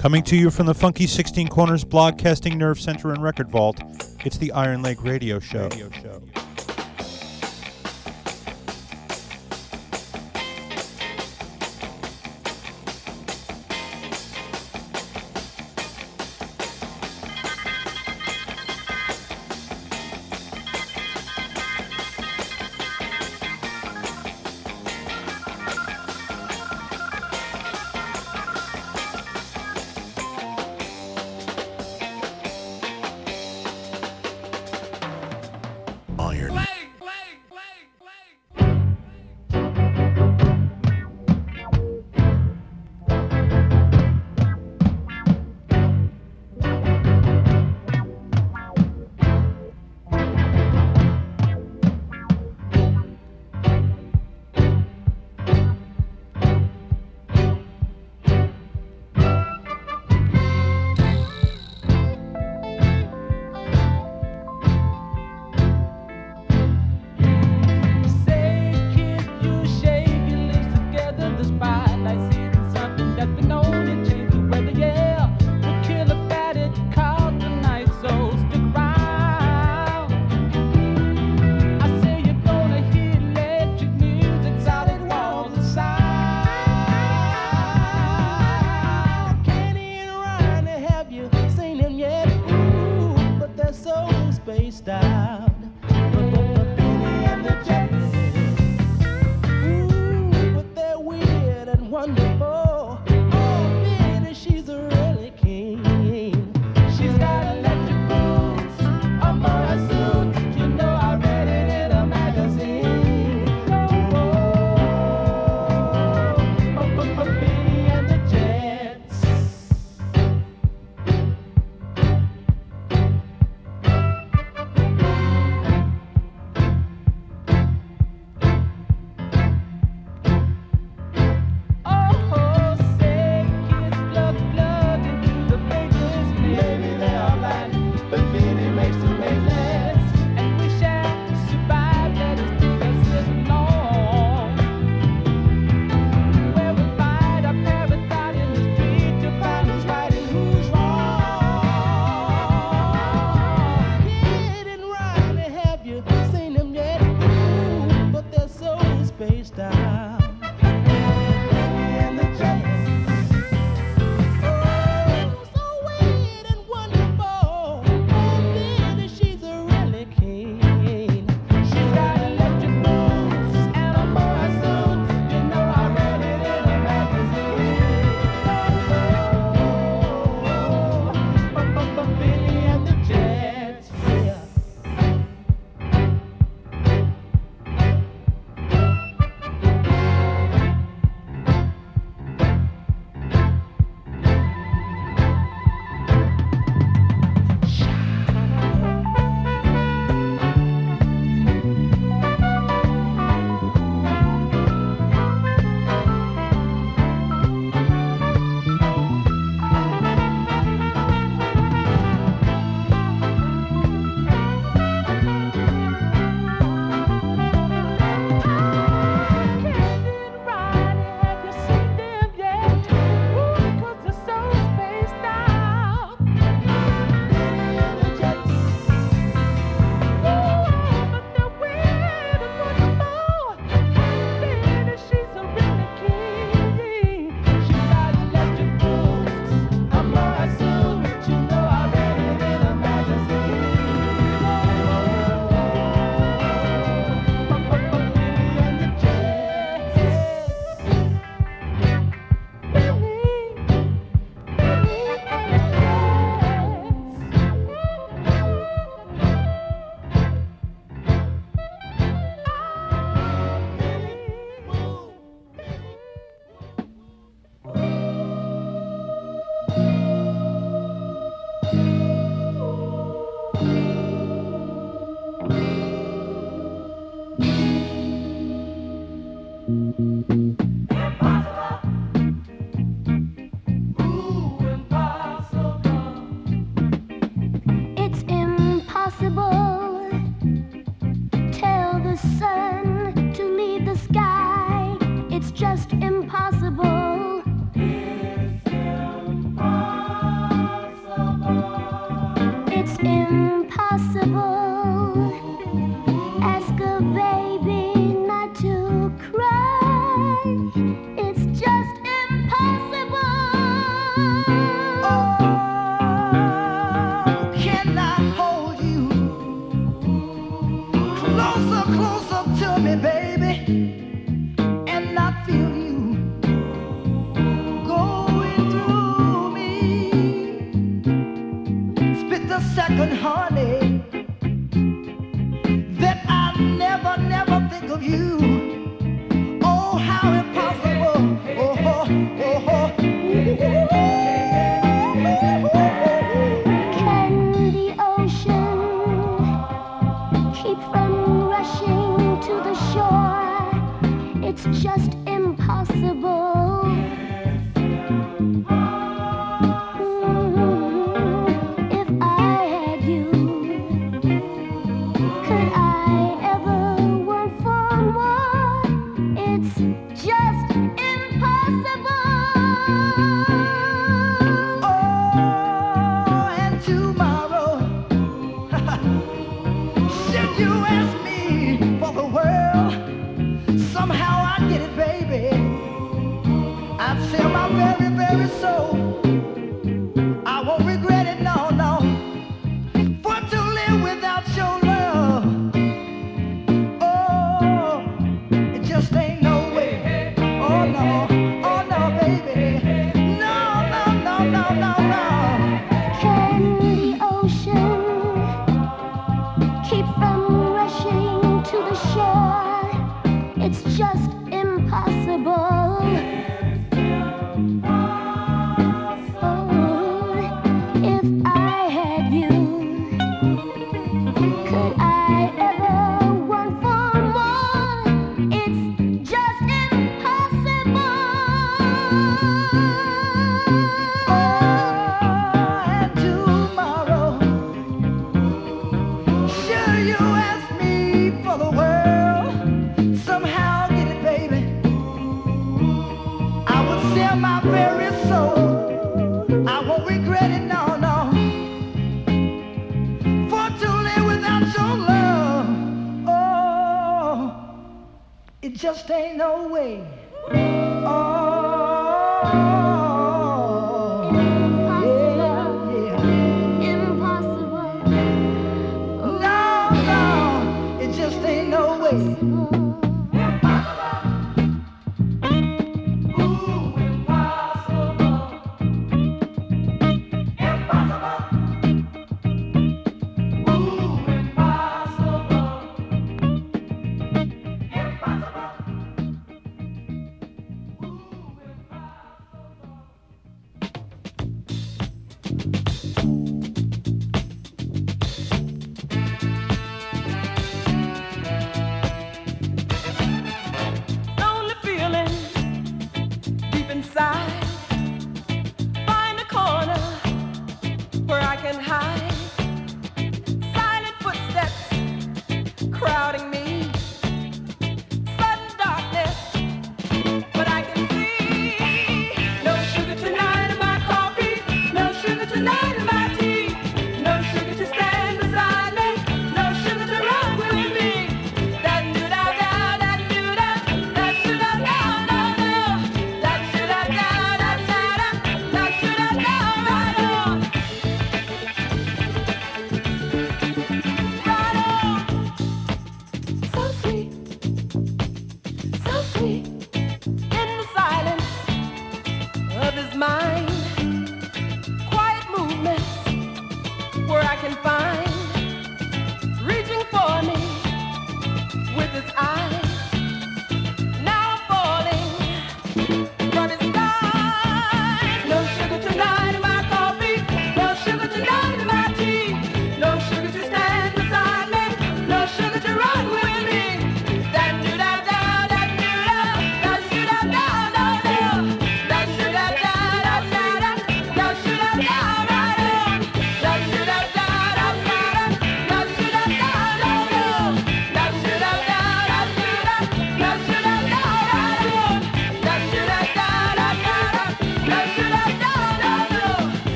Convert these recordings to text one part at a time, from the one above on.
Coming to you from the Funky 16 Corners Broadcasting Nerve Center and Record Vault, it's the Iron Leg Radio Show. Radio show. no, no. Without your love, oh, it just ain't no way. Oh, Impossible. No, no, it just ain't no way.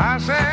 I said.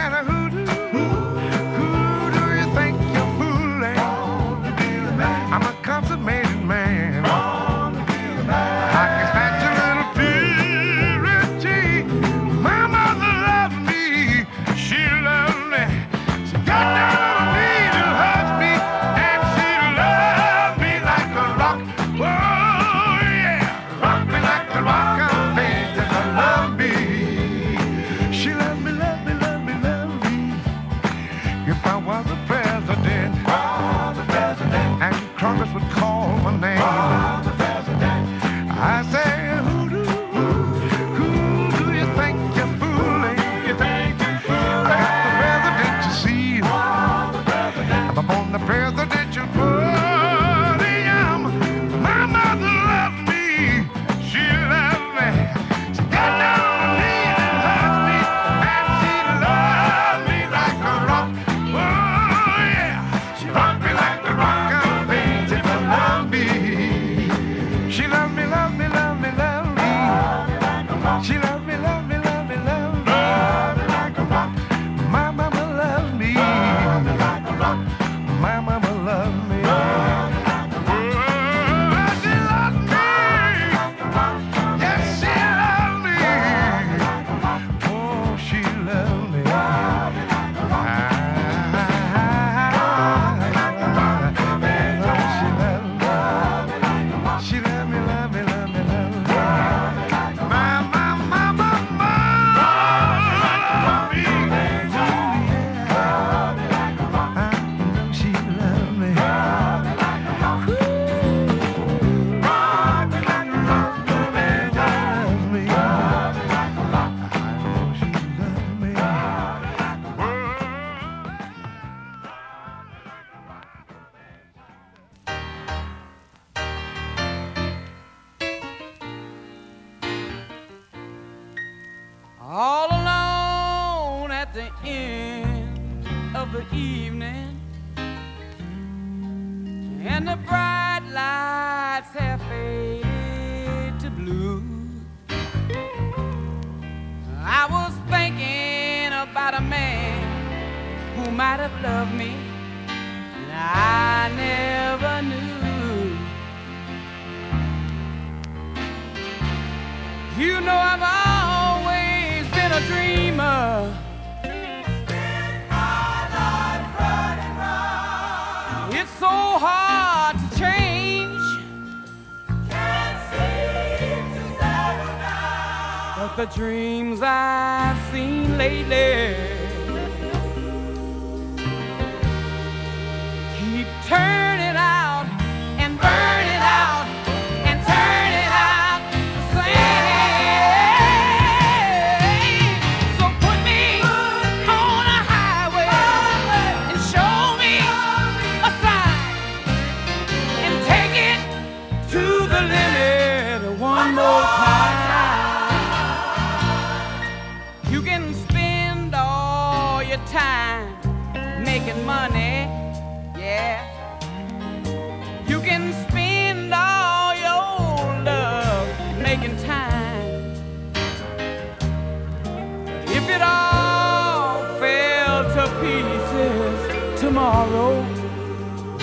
pieces tomorrow,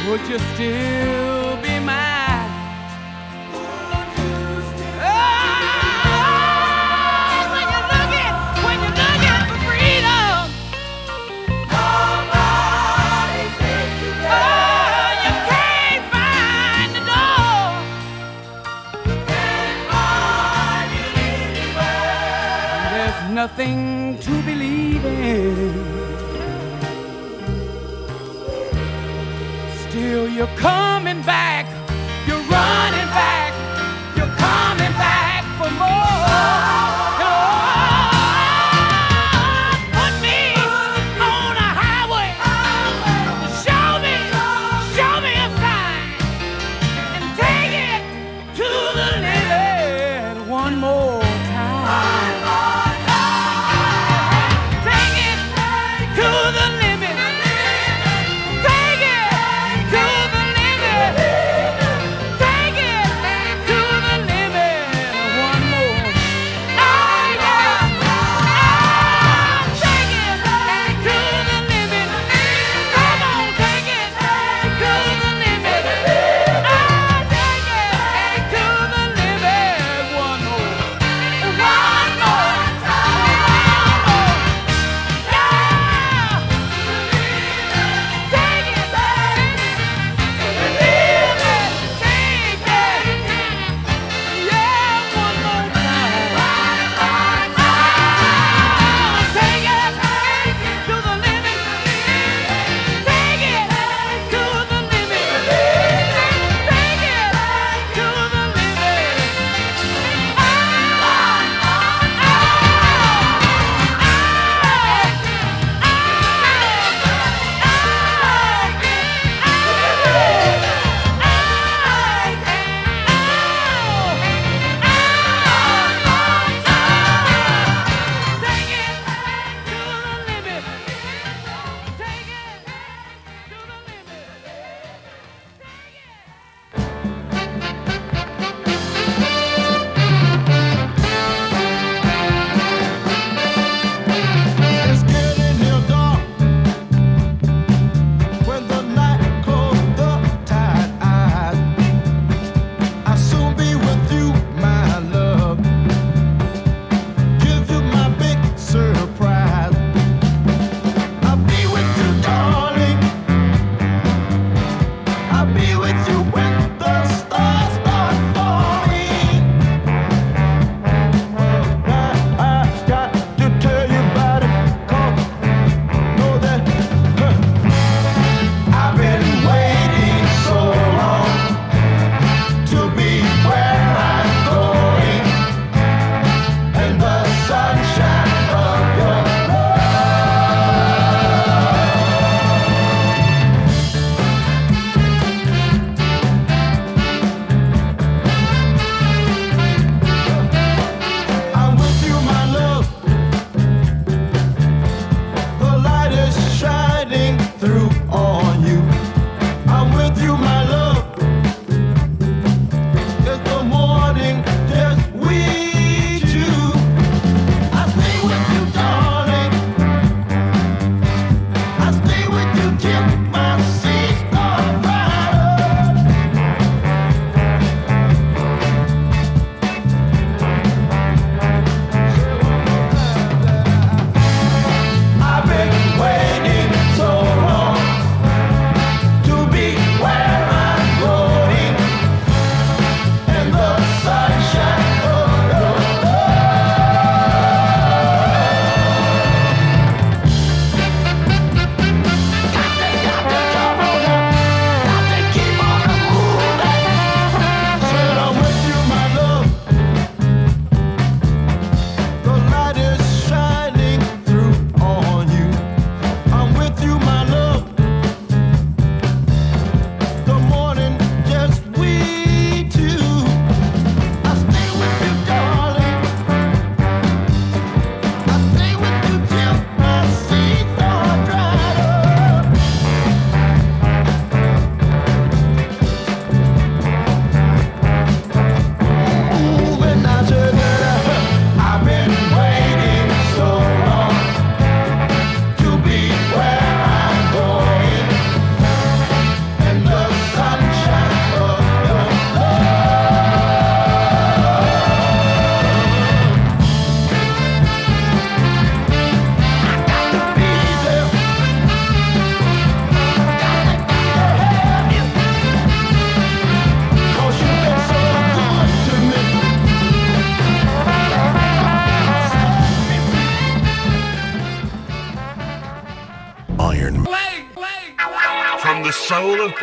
would you still be mine? Oh, ah! when you're looking, when you're looking for freedom, oh, you can't find the door. Can't find it anywhere. There's nothing to believe in. Still, you're coming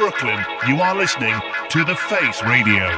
Brooklyn, you are listening to The Face Radio.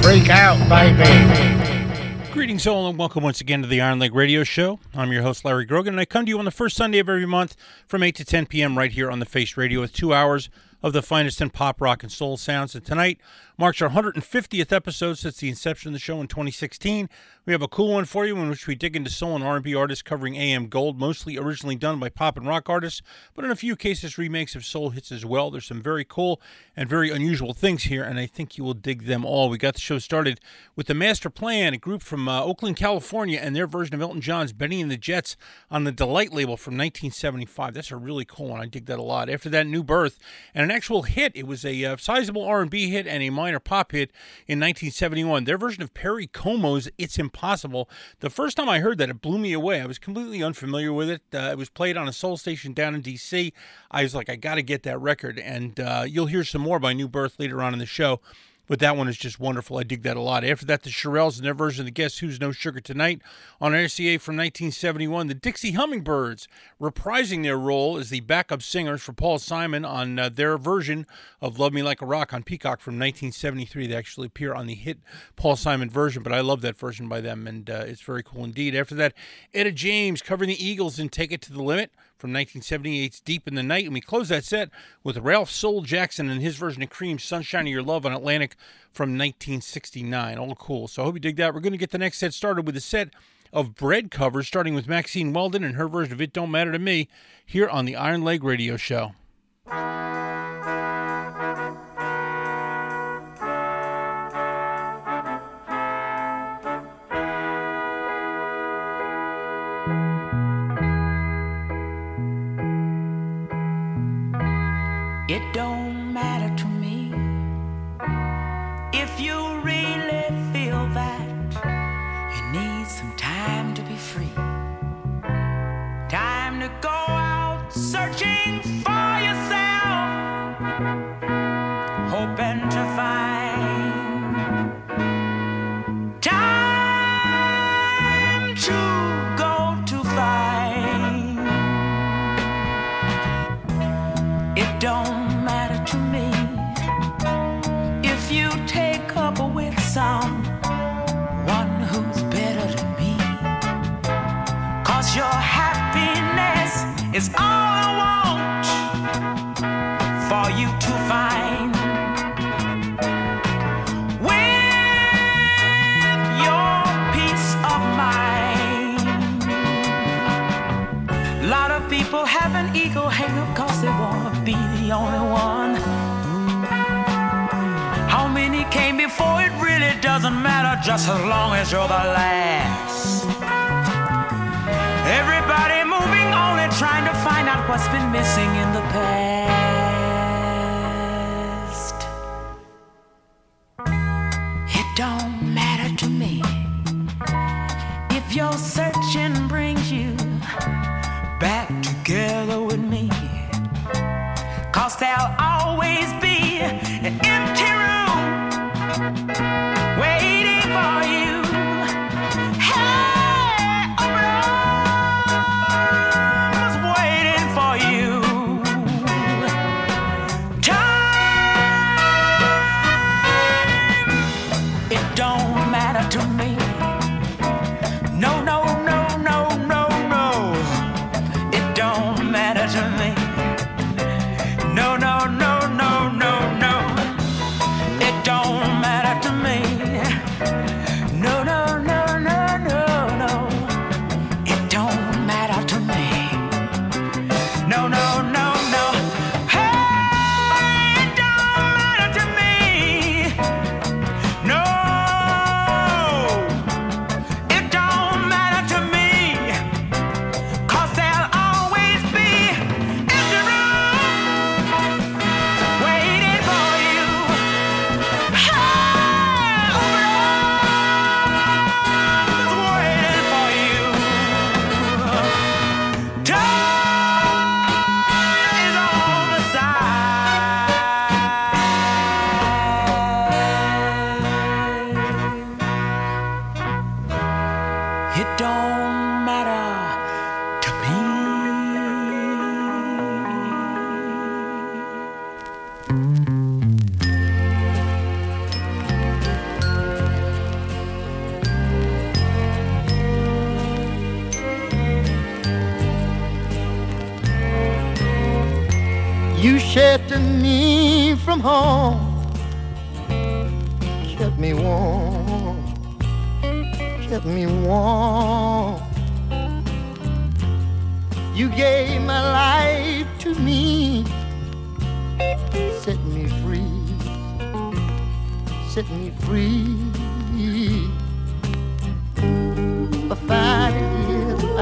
Freak out, baby. Greetings, all, and welcome once again to the Iron Leg Radio Show. I'm your host, Larry Grogan, and I come to you on the first Sunday of every month from 8 to 10 p.m. right here on the Face Radio with two hours of the finest in pop, rock, and soul sounds. And tonight marks our 150th episode since the inception of the show in 2016. We have a cool one for you in which we dig into soul and R&B artists covering AM Gold, mostly originally done by pop and rock artists, but in a few cases remakes of soul hits as well. There's some very cool and very unusual things here, and I think you will dig them all. We got the show started with the Master Plan, a group from uh, Oakland, California, and their version of Elton John's Benny and the Jets on the Delite label from 1975. That's a really cool one. I dig that a lot. After that, New Birth, and an actual hit. It was a uh, sizable R&B hit and a minor pop hit in 1971. Their version of Perry Como's "It's Impossible." The first time I heard that, it blew me away. I was completely unfamiliar with it. Uh, it was played on a soul station down in D.C. I was like, I got to get that record, and uh, you'll hear some more by New Birth later on in the show but that one is just wonderful. I dig that a lot. After that, the Shirelles and their version of the Guess Who's No Sugar Tonight on RCA from 1971. The Dixie Hummingbirds reprising their role as the backup singers for Paul Simon on uh, their version of Love Me Like a Rock on Peacock from 1973. They actually appear on the hit Paul Simon version, but I love that version by them, and uh, it's very cool indeed. After that, Etta James covering the Eagles and Take It to the Limit from 1978's Deep in the Night. And we close that set with Ralph Soul Jackson and his version of Cream's Sunshine of Your Love on Atlantic from 1969. All cool. So I hope you dig that. We're going to get the next set started with a set of bread covers, starting with Maxine Weldon and her version of It Don't Matter to Me here on the Iron Leg Radio Show.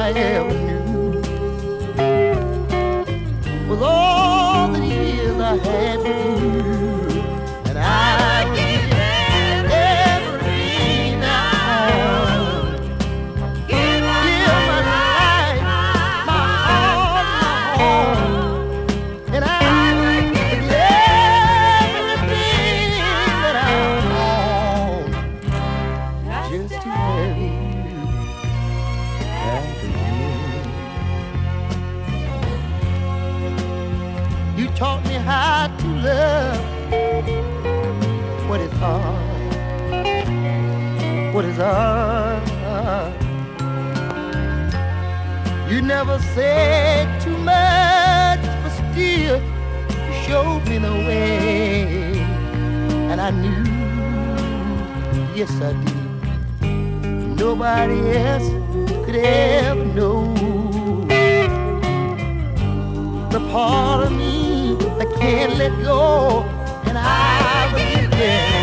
I ever knew. With all the years I had. never said too much, but still you showed me the way. And I knew, yes I did, nobody else could ever know the part of me that can't let go, and I believe it.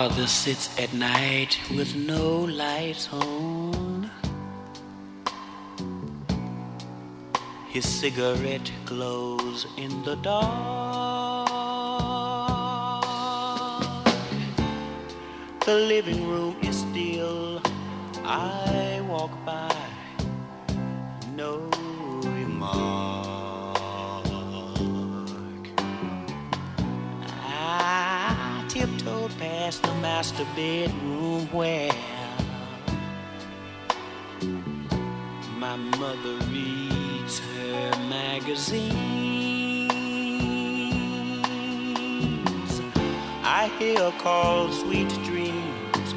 father sits at night with no lights on. His cigarette glows in the dark. The living room is still. I bedroom where my mother reads her magazines. I hear her call sweet dreams,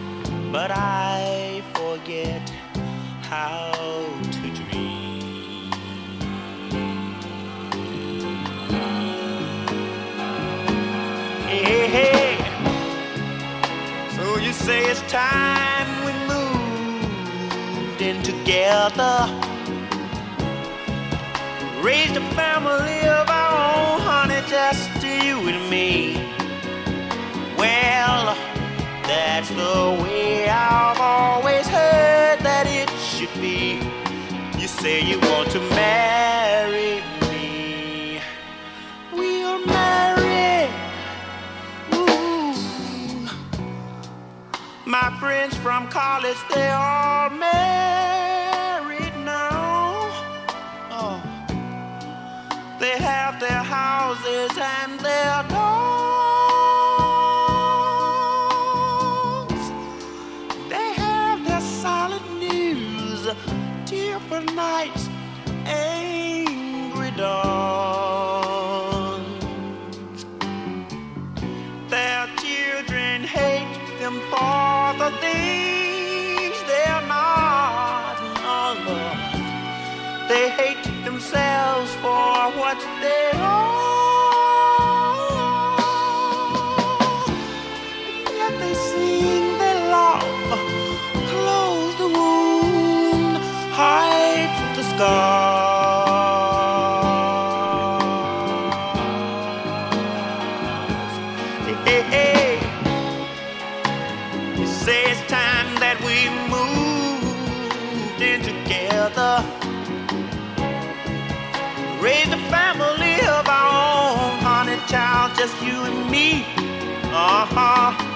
but I forget how other. Raised a family of our own, honey, just you and me. Well, that's the way I've always heard that it should be. You say you want to marry me. We are married. Ooh. My friends from college, they all houses and their dogs. They have their solid news, tearful nights, angry dawns. Their children hate them for the things they're not. No. They hate themselves for what they just you and me. Uh huh.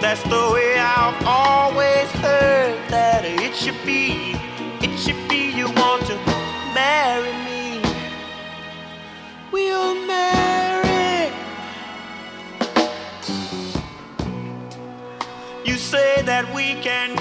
That's the way I've always heard that it should be. It should be you want to marry me. We'll marry. You say that we can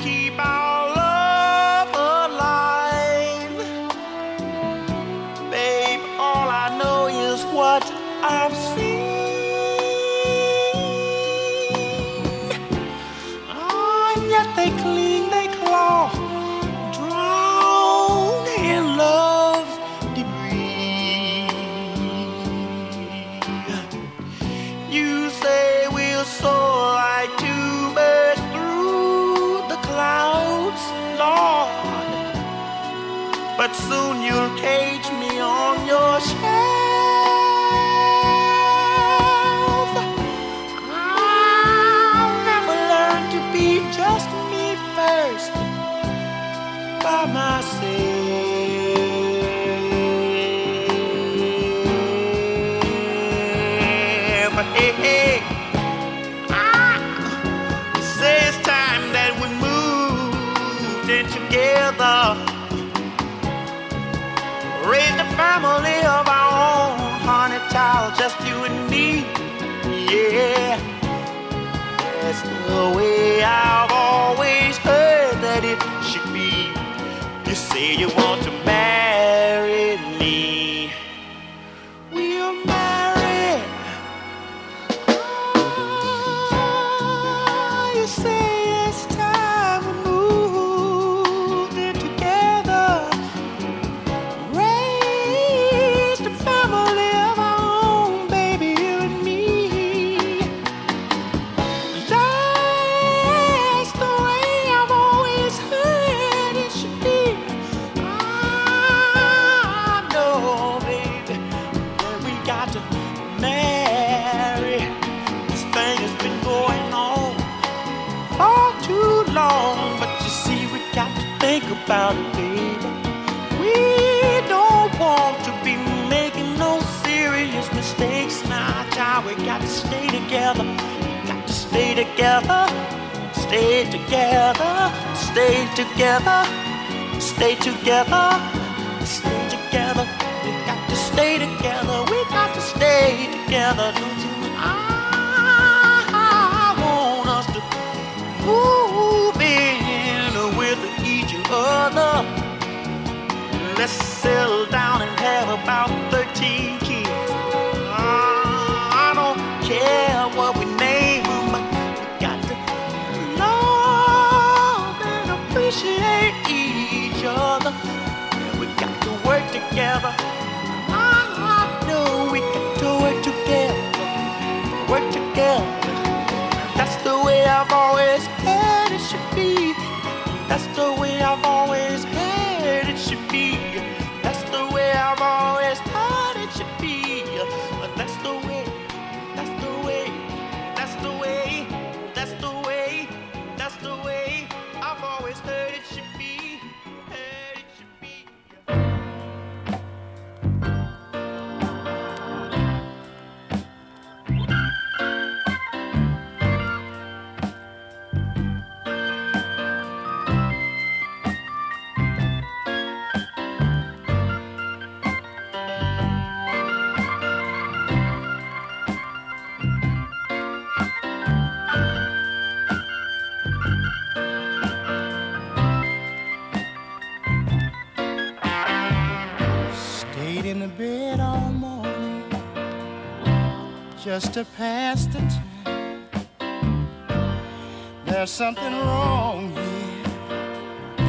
together, stay together, stay together, stay together, stay together. We got to stay together, we got to stay together. Don't you? I, I want us to move in with each other. Let's settle down and have about 13 kids. I don't care other. We got to work together. just to pass the time. There's something wrong here.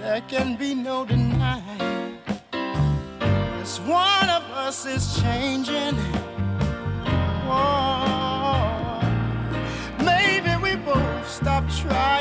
There can be no denying. This one of us is changing. Whoa. Maybe we both stop trying.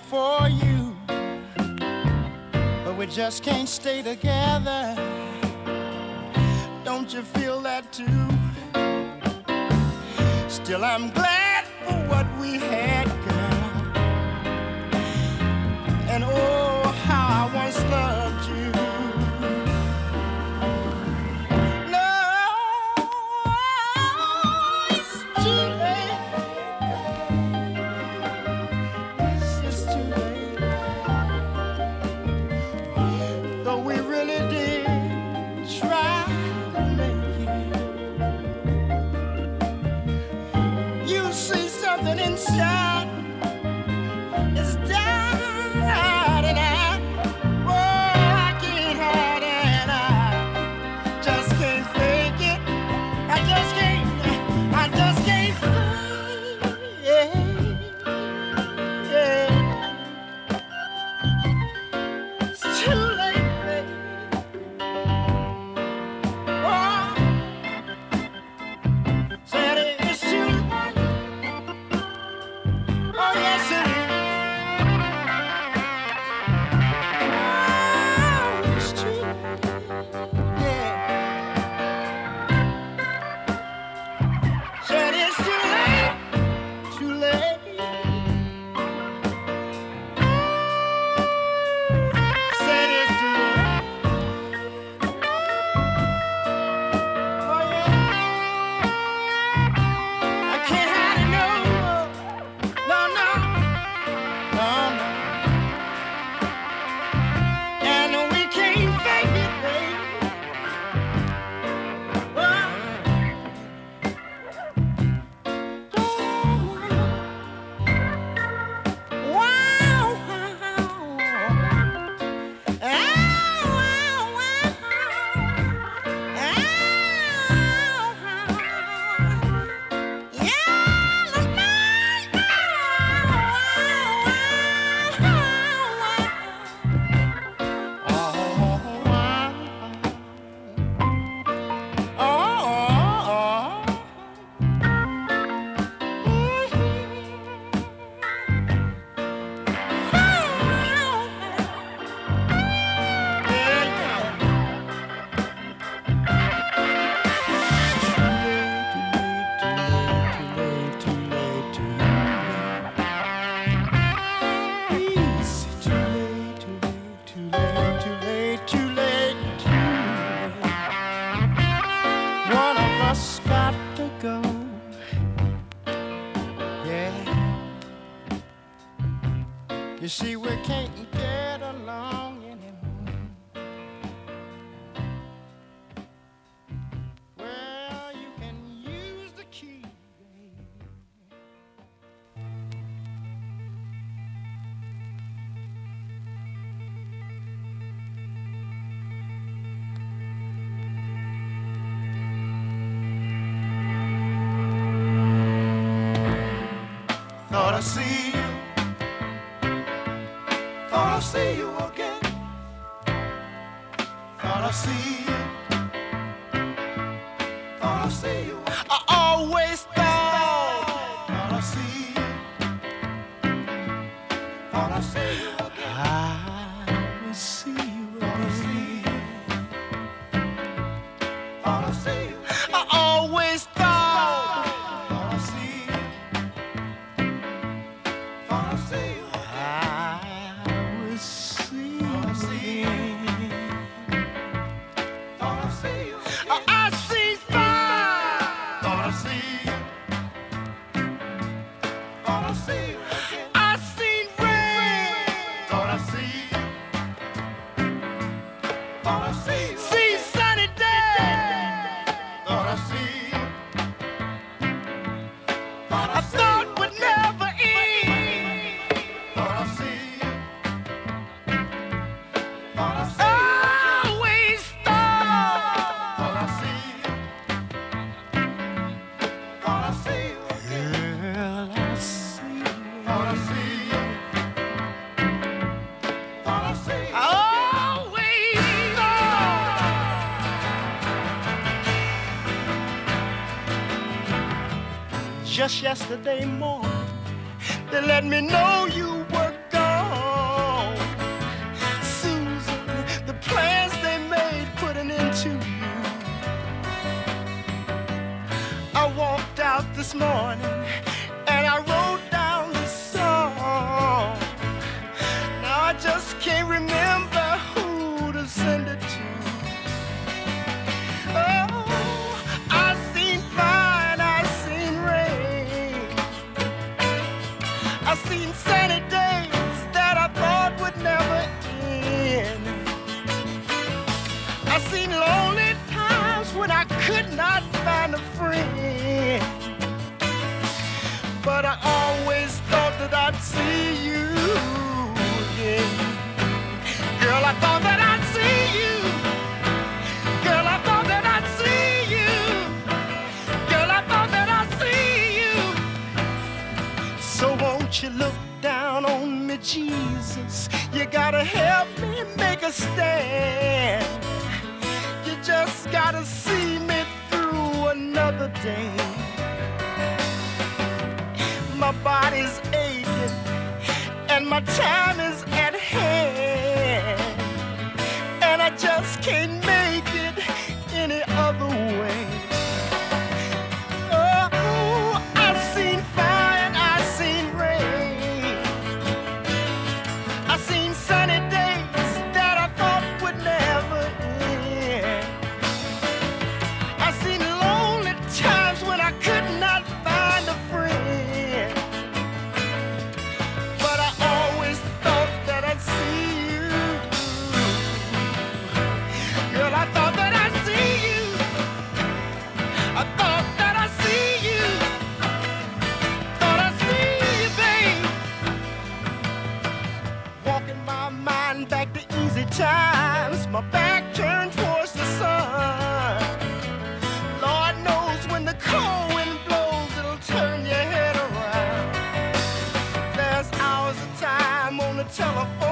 for you, but we just can't stay together. Don't you feel that too? Still, I'm glad for what we had. see you. Thought I'd see you again. Thought I'd see you. just yesterday morning. They let me know telephone.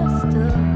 It's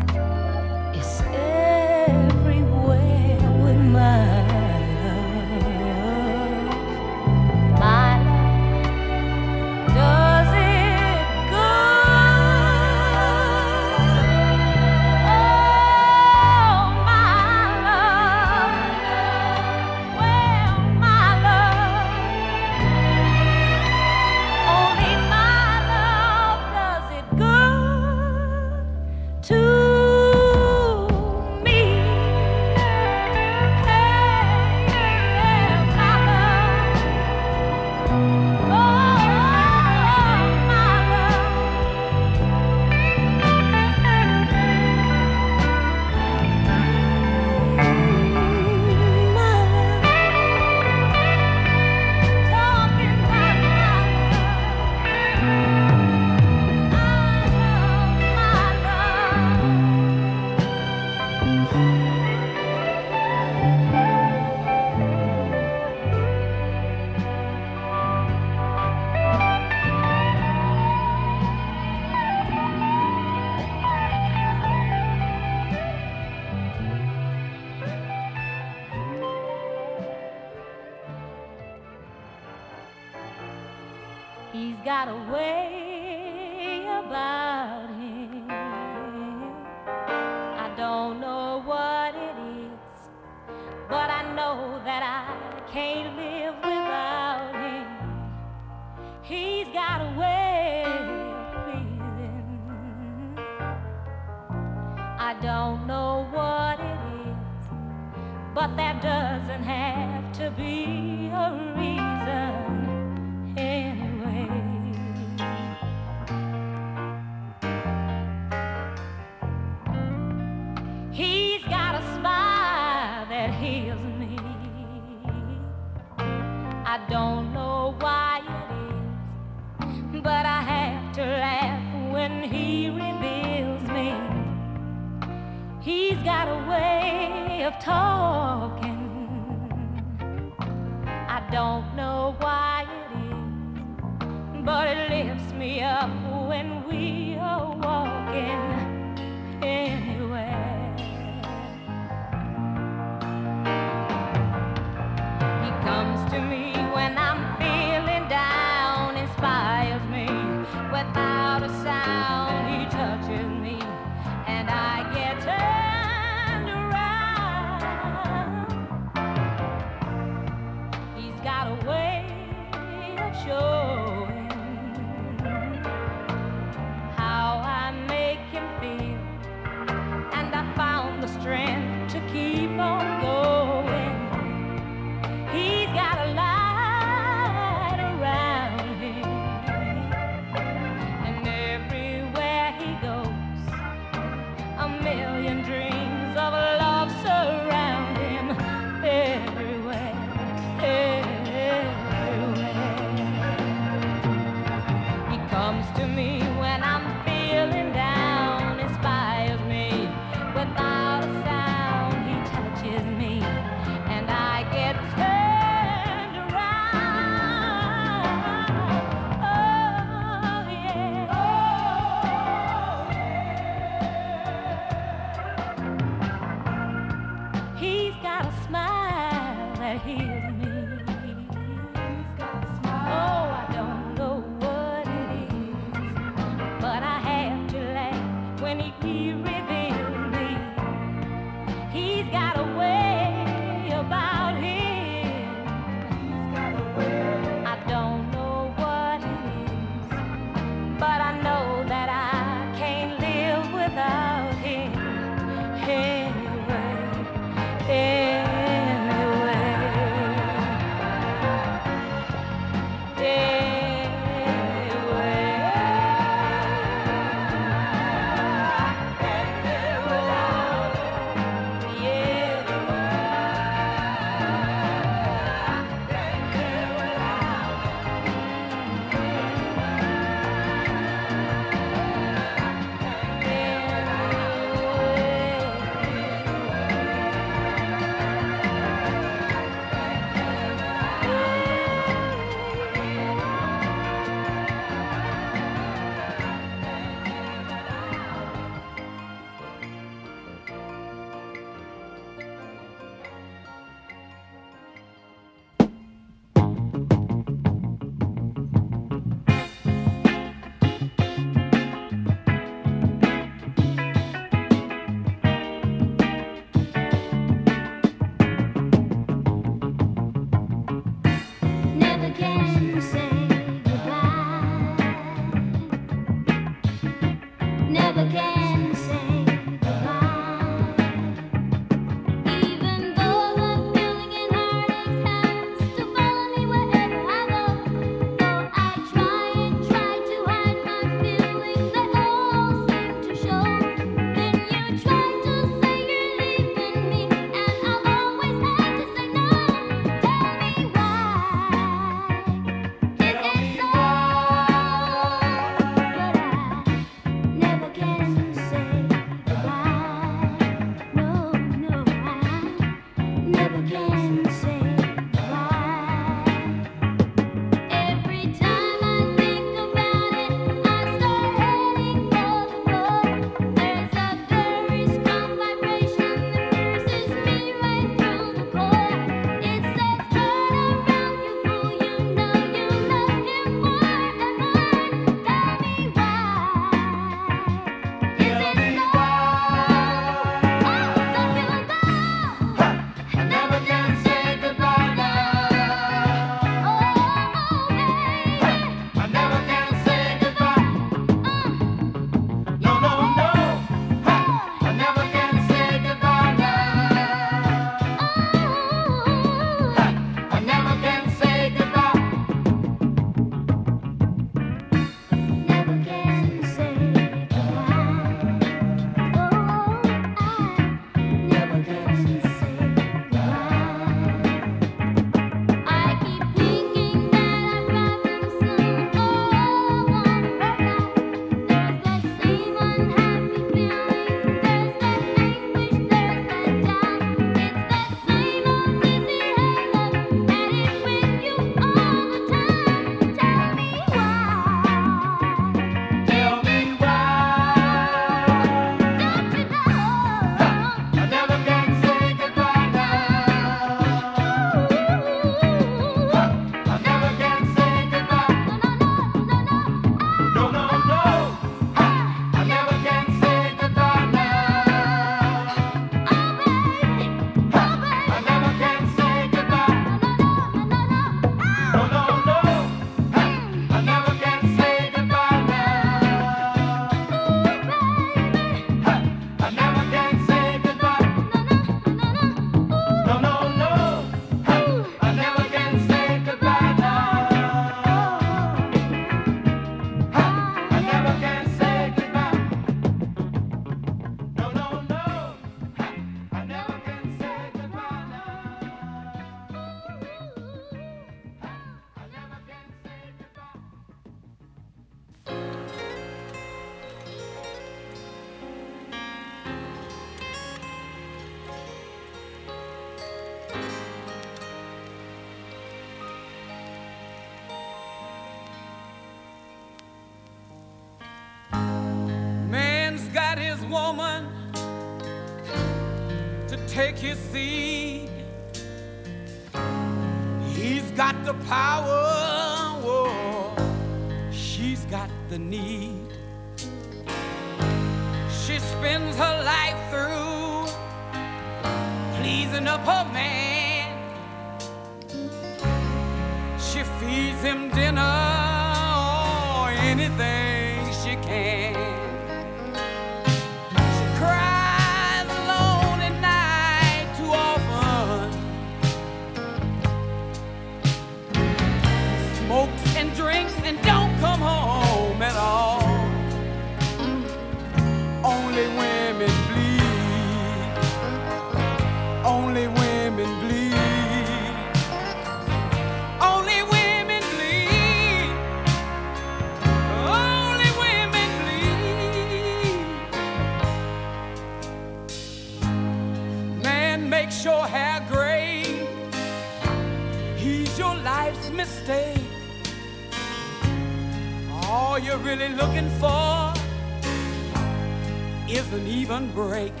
even break.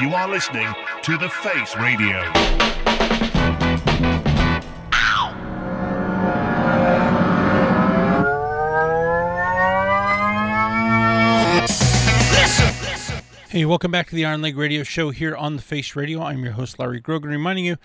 You are listening to The Face Radio. Hey, welcome back to the Iron Leg Radio Show here on the Face Radio. I'm your host, Larry Grogan, reminding you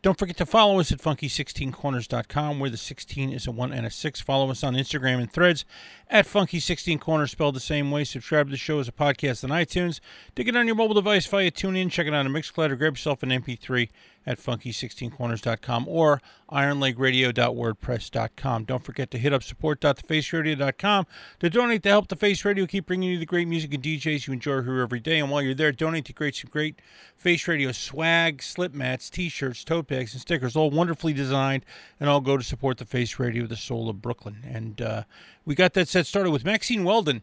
don't forget to follow us at funky16corners.com, where the 16 is a 1 and a 6. Follow us on Instagram and threads at funky16corners, spelled the same way. Subscribe to the show as a podcast on iTunes. Dig it on your mobile device via TuneIn. Check it out on Mixcloud or grab yourself an MP3 at funky16corners.com or ironlegradio.wordpress.com. Don't forget to hit up support.thefaceradio.com to donate to help the Face Radio keep bringing you the great music and DJs you enjoy here every day. And while you're there, donate to create some great Face Radio swag, slip mats, t-shirts, tote bags, and stickers, all wonderfully designed, and all go to support the Face Radio, the soul of Brooklyn. And uh, we got that set started with Maxine Weldon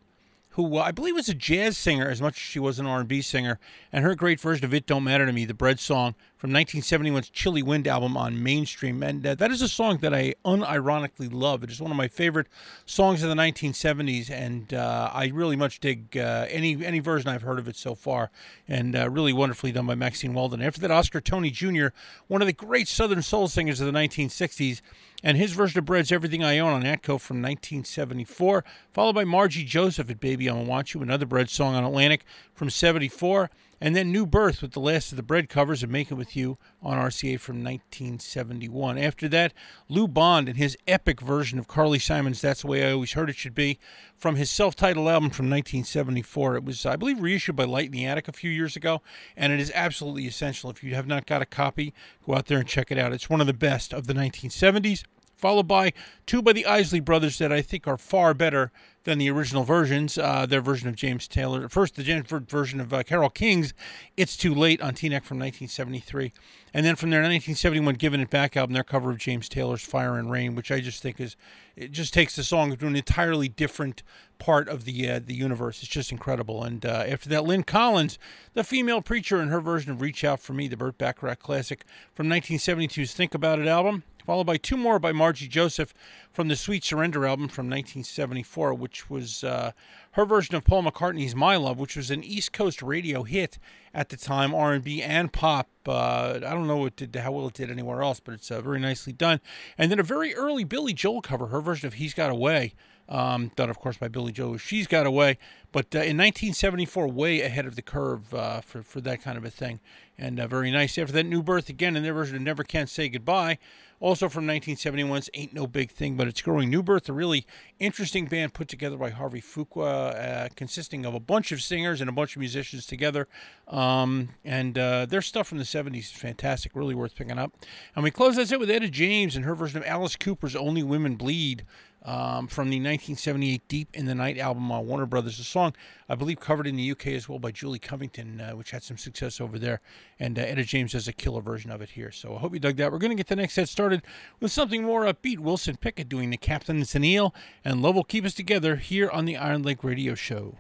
who uh, I believe was a jazz singer as much as she was an R&B singer, and her great version of "It Don't Matter to Me," the Bread song from 1971's Chilly Wind album on Mainstream, and uh, that is a song that I unironically love. It is one of my favorite songs of the 1970s, and uh, I really much dig uh, any any version I've heard of it so far, and uh, really wonderfully done by Maxine Weldon. After that, Oscar Toney Jr., one of the great Southern soul singers of the 1960s and his version of Bread's Everything I Own on Atco from 1974, followed by Margie Joseph at Baby I'ma Want You, another Bread song on Atlantic from 74, and then New Birth with the last of the Bread covers of Make It With You on RCA from 1971. After that, Lou Bond and his epic version of Carly Simon's That's the Way I Always Heard It Should Be from his self-titled album from 1974. It was, I believe, reissued by Light in the Attic a few years ago, and it is absolutely essential. If you have not got a copy, go out there and check it out. It's one of the best of the 1970s followed by two by the Isley Brothers that I think are far better than the original versions. Uh, their version of James Taylor, first the Jennifer version of uh, Carole King's "It's Too Late" on T-Neck from 1973, and then from their 1971 "Giving It Back" album, their cover of James Taylor's "Fire and Rain," which I just think is it just takes the song to an entirely different part of the uh, the universe. It's just incredible. And uh, after that, Lyn Collins, the female preacher, in her version of "Reach Out for Me," the Burt Bacharach classic from 1972's "Think About It" album followed by two more by Margie Joseph from the Sweet Surrender album from 1974, which was uh, her version of Paul McCartney's "My Love," which was an East Coast radio hit at the time, R&B and pop. Uh, I don't know what did, how well it did anywhere else, but it's uh, very nicely done. And then a very early Billy Joel cover, her version of "He's Got a Way." Um, done, of course, by Billy Joel. She's Got a Way, but uh, in 1974, way ahead of the curve uh, for for that kind of a thing, and uh, very nice. After that, New Birth again in their version of "Never Can Say Goodbye," also from 1971's "Ain't No Big Thing," but it's growing. New Birth, a really interesting band put together by Harvey Fuqua, uh, consisting of a bunch of singers and a bunch of musicians together, um, and uh, their stuff from the 70s is fantastic, really worth picking up. And we close this out with Etta James and her version of Alice Cooper's "Only Women Bleed." Um, from the 1978 Deep in the Night album on Warner Brothers. A song, I believe, covered in the UK as well by Julie Covington, uh, which had some success over there. And uh, Etta James has a killer version of it here. So I hope you dug that. We're going to get the next set started with something more upbeat. Wilson Pickett doing the Captain and Tennille, and Love Will Keep Us Together here on the Iron Leg Radio Show.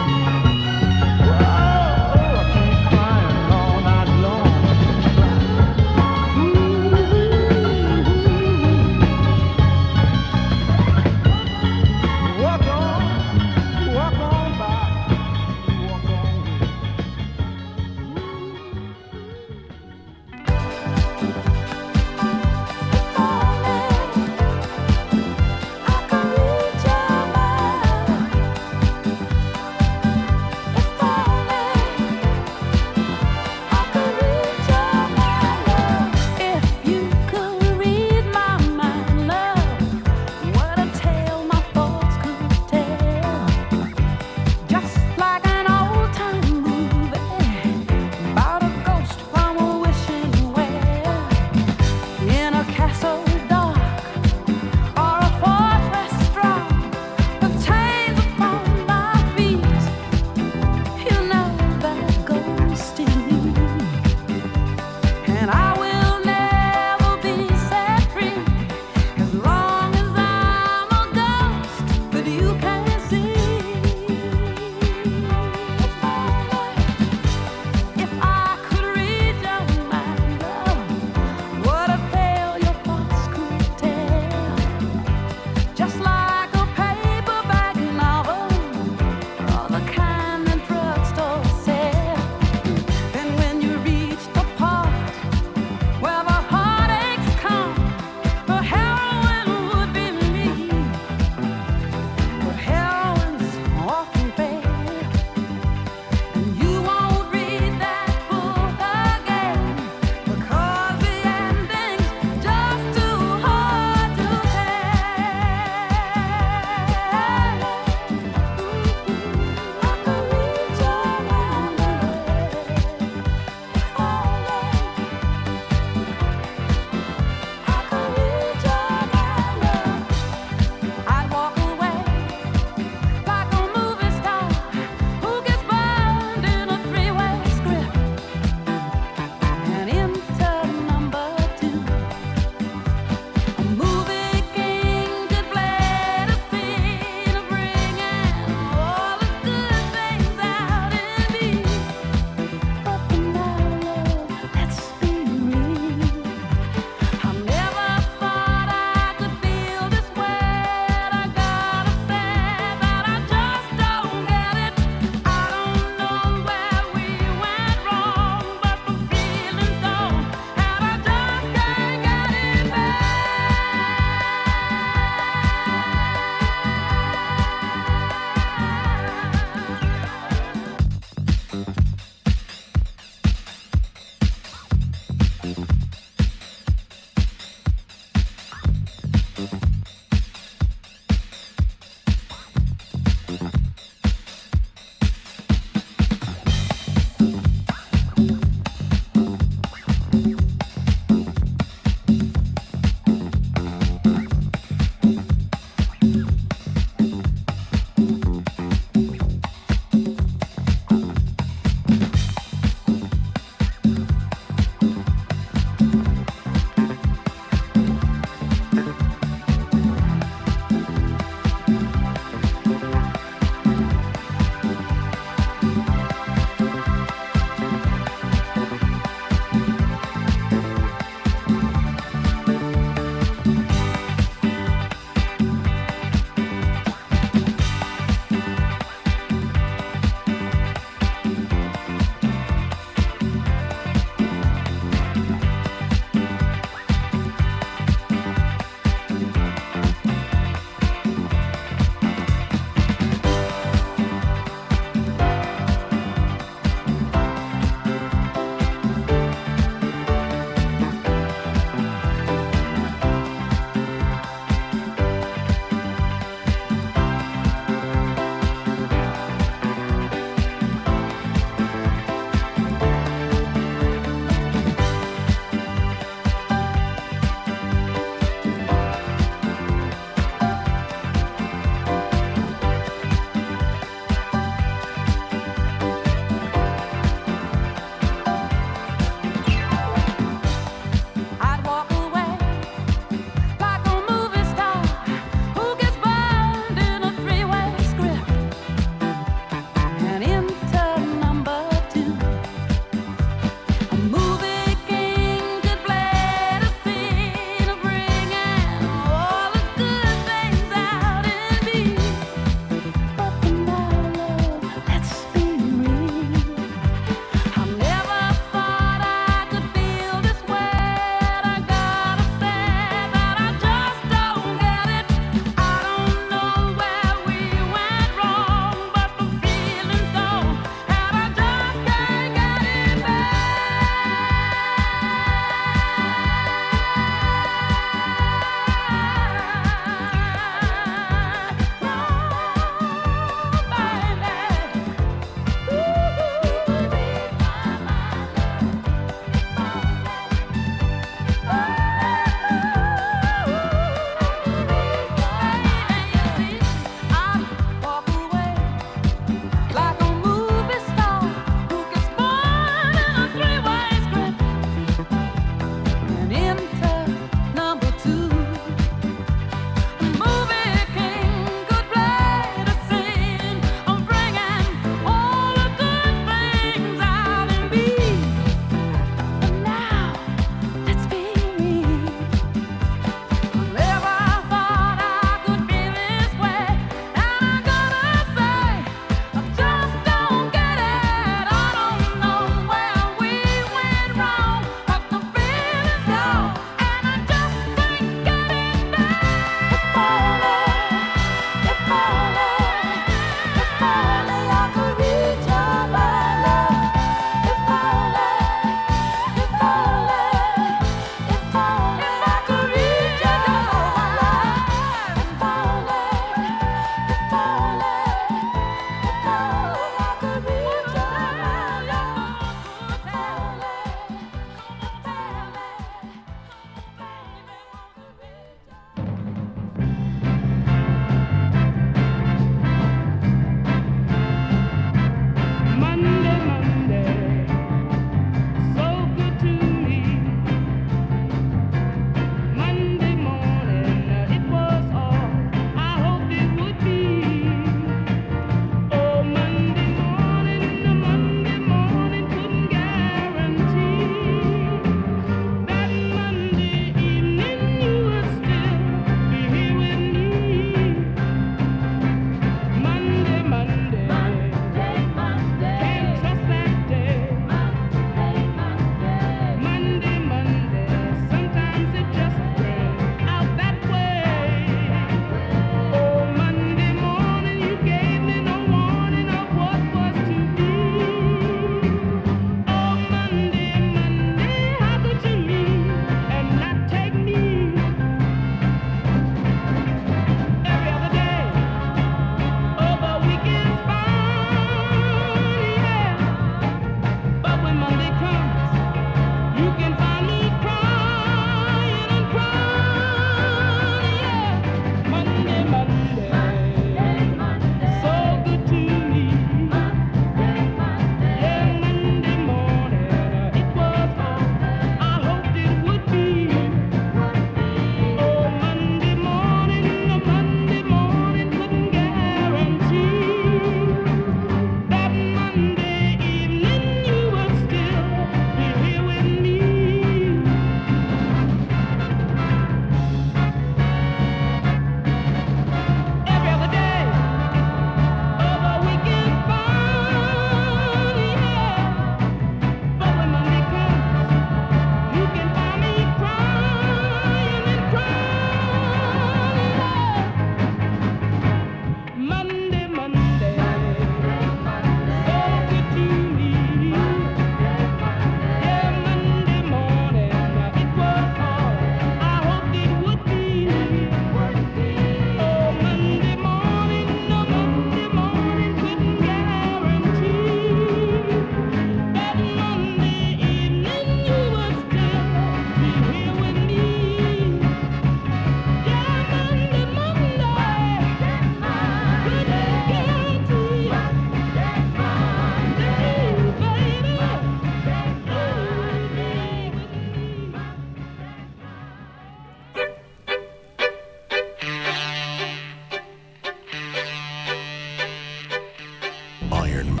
Iron.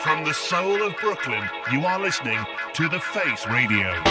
From the soul of Brooklyn, you are listening to The Face Radio.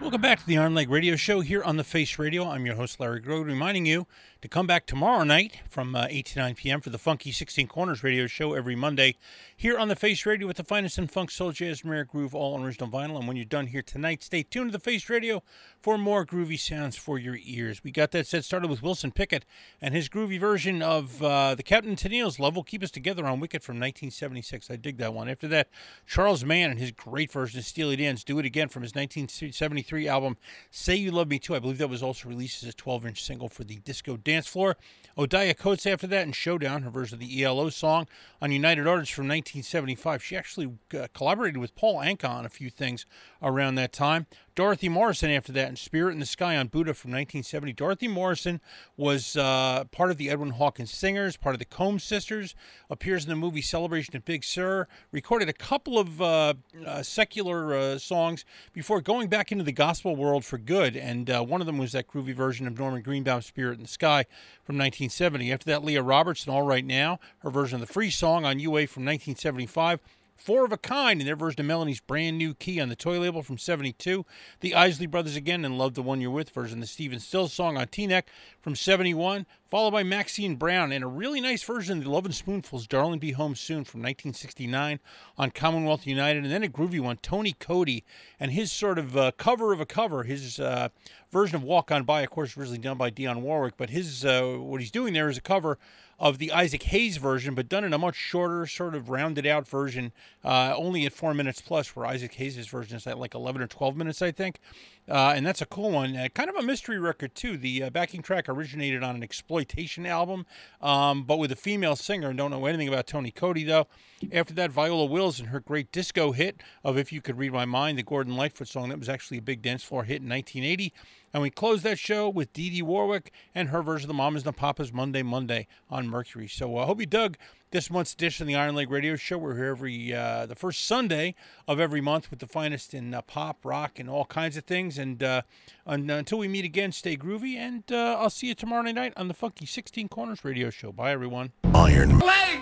Welcome back to the Iron Leg Radio Show here on the Face Radio. I'm your host, Larry Grogan, reminding you to come back tomorrow night from uh, 8 to 9 p.m. for the Funky 16 Corners Radio Show every Monday here on the Face Radio with the finest in funk, soul, jazz, American groove, all on original vinyl. And when you're done here tonight, stay tuned to the Face Radio for more groovy sounds for your ears. We got that set started with Wilson Pickett and his groovy version of uh, the Captain Tennille's Love Will Keep Us Together on Wicked from 1976. I dig that one. After that, Charles Mann and his great version of Steely Dan's Do It Again from his 1973 album Say You Love Me Too. I believe that was also released as a 12 inch single for the disco dance floor. Odia Coates after that and Showdown, her version of the ELO song on United Artists from 1975. She actually uh, collaborated with Paul Anka on a few things around that time. Dorothy Morrison after that and Spirit in the Sky on Buddah from 1970. Dorothy Morrison was uh, part of the Edwin Hawkins Singers, part of the Combs Sisters, appears in the movie Celebration of Big Sur, recorded a couple of uh, uh, secular uh, songs before going back into the gospel world for good. And uh, one of them was that groovy version of Norman Greenbaum's Spirit in the Sky from 1970. After that, Lea Robertson, All Right Now, her version of the Free Song on UA from 1975. Four of a Kind in their version of Melanie's brand new key on the toy label from 72. The Isley Brothers again and Love the One You're With version of the Stephen Stills song on T-Neck from 71. Followed by Maxine Brown and a really nice version of the Lovin' Spoonful's Darling Be Home Soon from 1969 on Commonwealth United. And then a groovy one, Tony Cody and his sort of uh, cover of a cover, his uh, version of Walk On By, of course, originally done by Dionne Warwick. But his uh, what he's doing there is a cover of the Isaac Hayes version, but done in a much shorter, sort of rounded out version, uh, only at four minutes plus, where Isaac Hayes' version is at like 11 or 12 minutes, I think. Uh, and that's a cool one. Uh, kind of a mystery record, too. The uh, backing track originated on an exploitation album, um, but with a female singer. Don't know anything about Tony Cody, though. After that, Viola Wills and her great disco hit of If You Could Read My Mind, the Gordon Lightfoot song that was actually a big dance floor hit in 1980. And we closed that show with Dee Dee Warwick and her version of the Mamas and the Papas Monday Monday on Mercury. So I uh, hope you dug this month's edition of the Iron Leg Radio Show. We're here every uh, the first Sunday of every month with the finest in uh, pop, rock, and all kinds of things. And uh, un- until we meet again, stay groovy, and uh, I'll see you tomorrow night on the Funky 16 Corners Radio Show. Bye, everyone. Iron. Leg.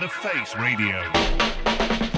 The Face Radio.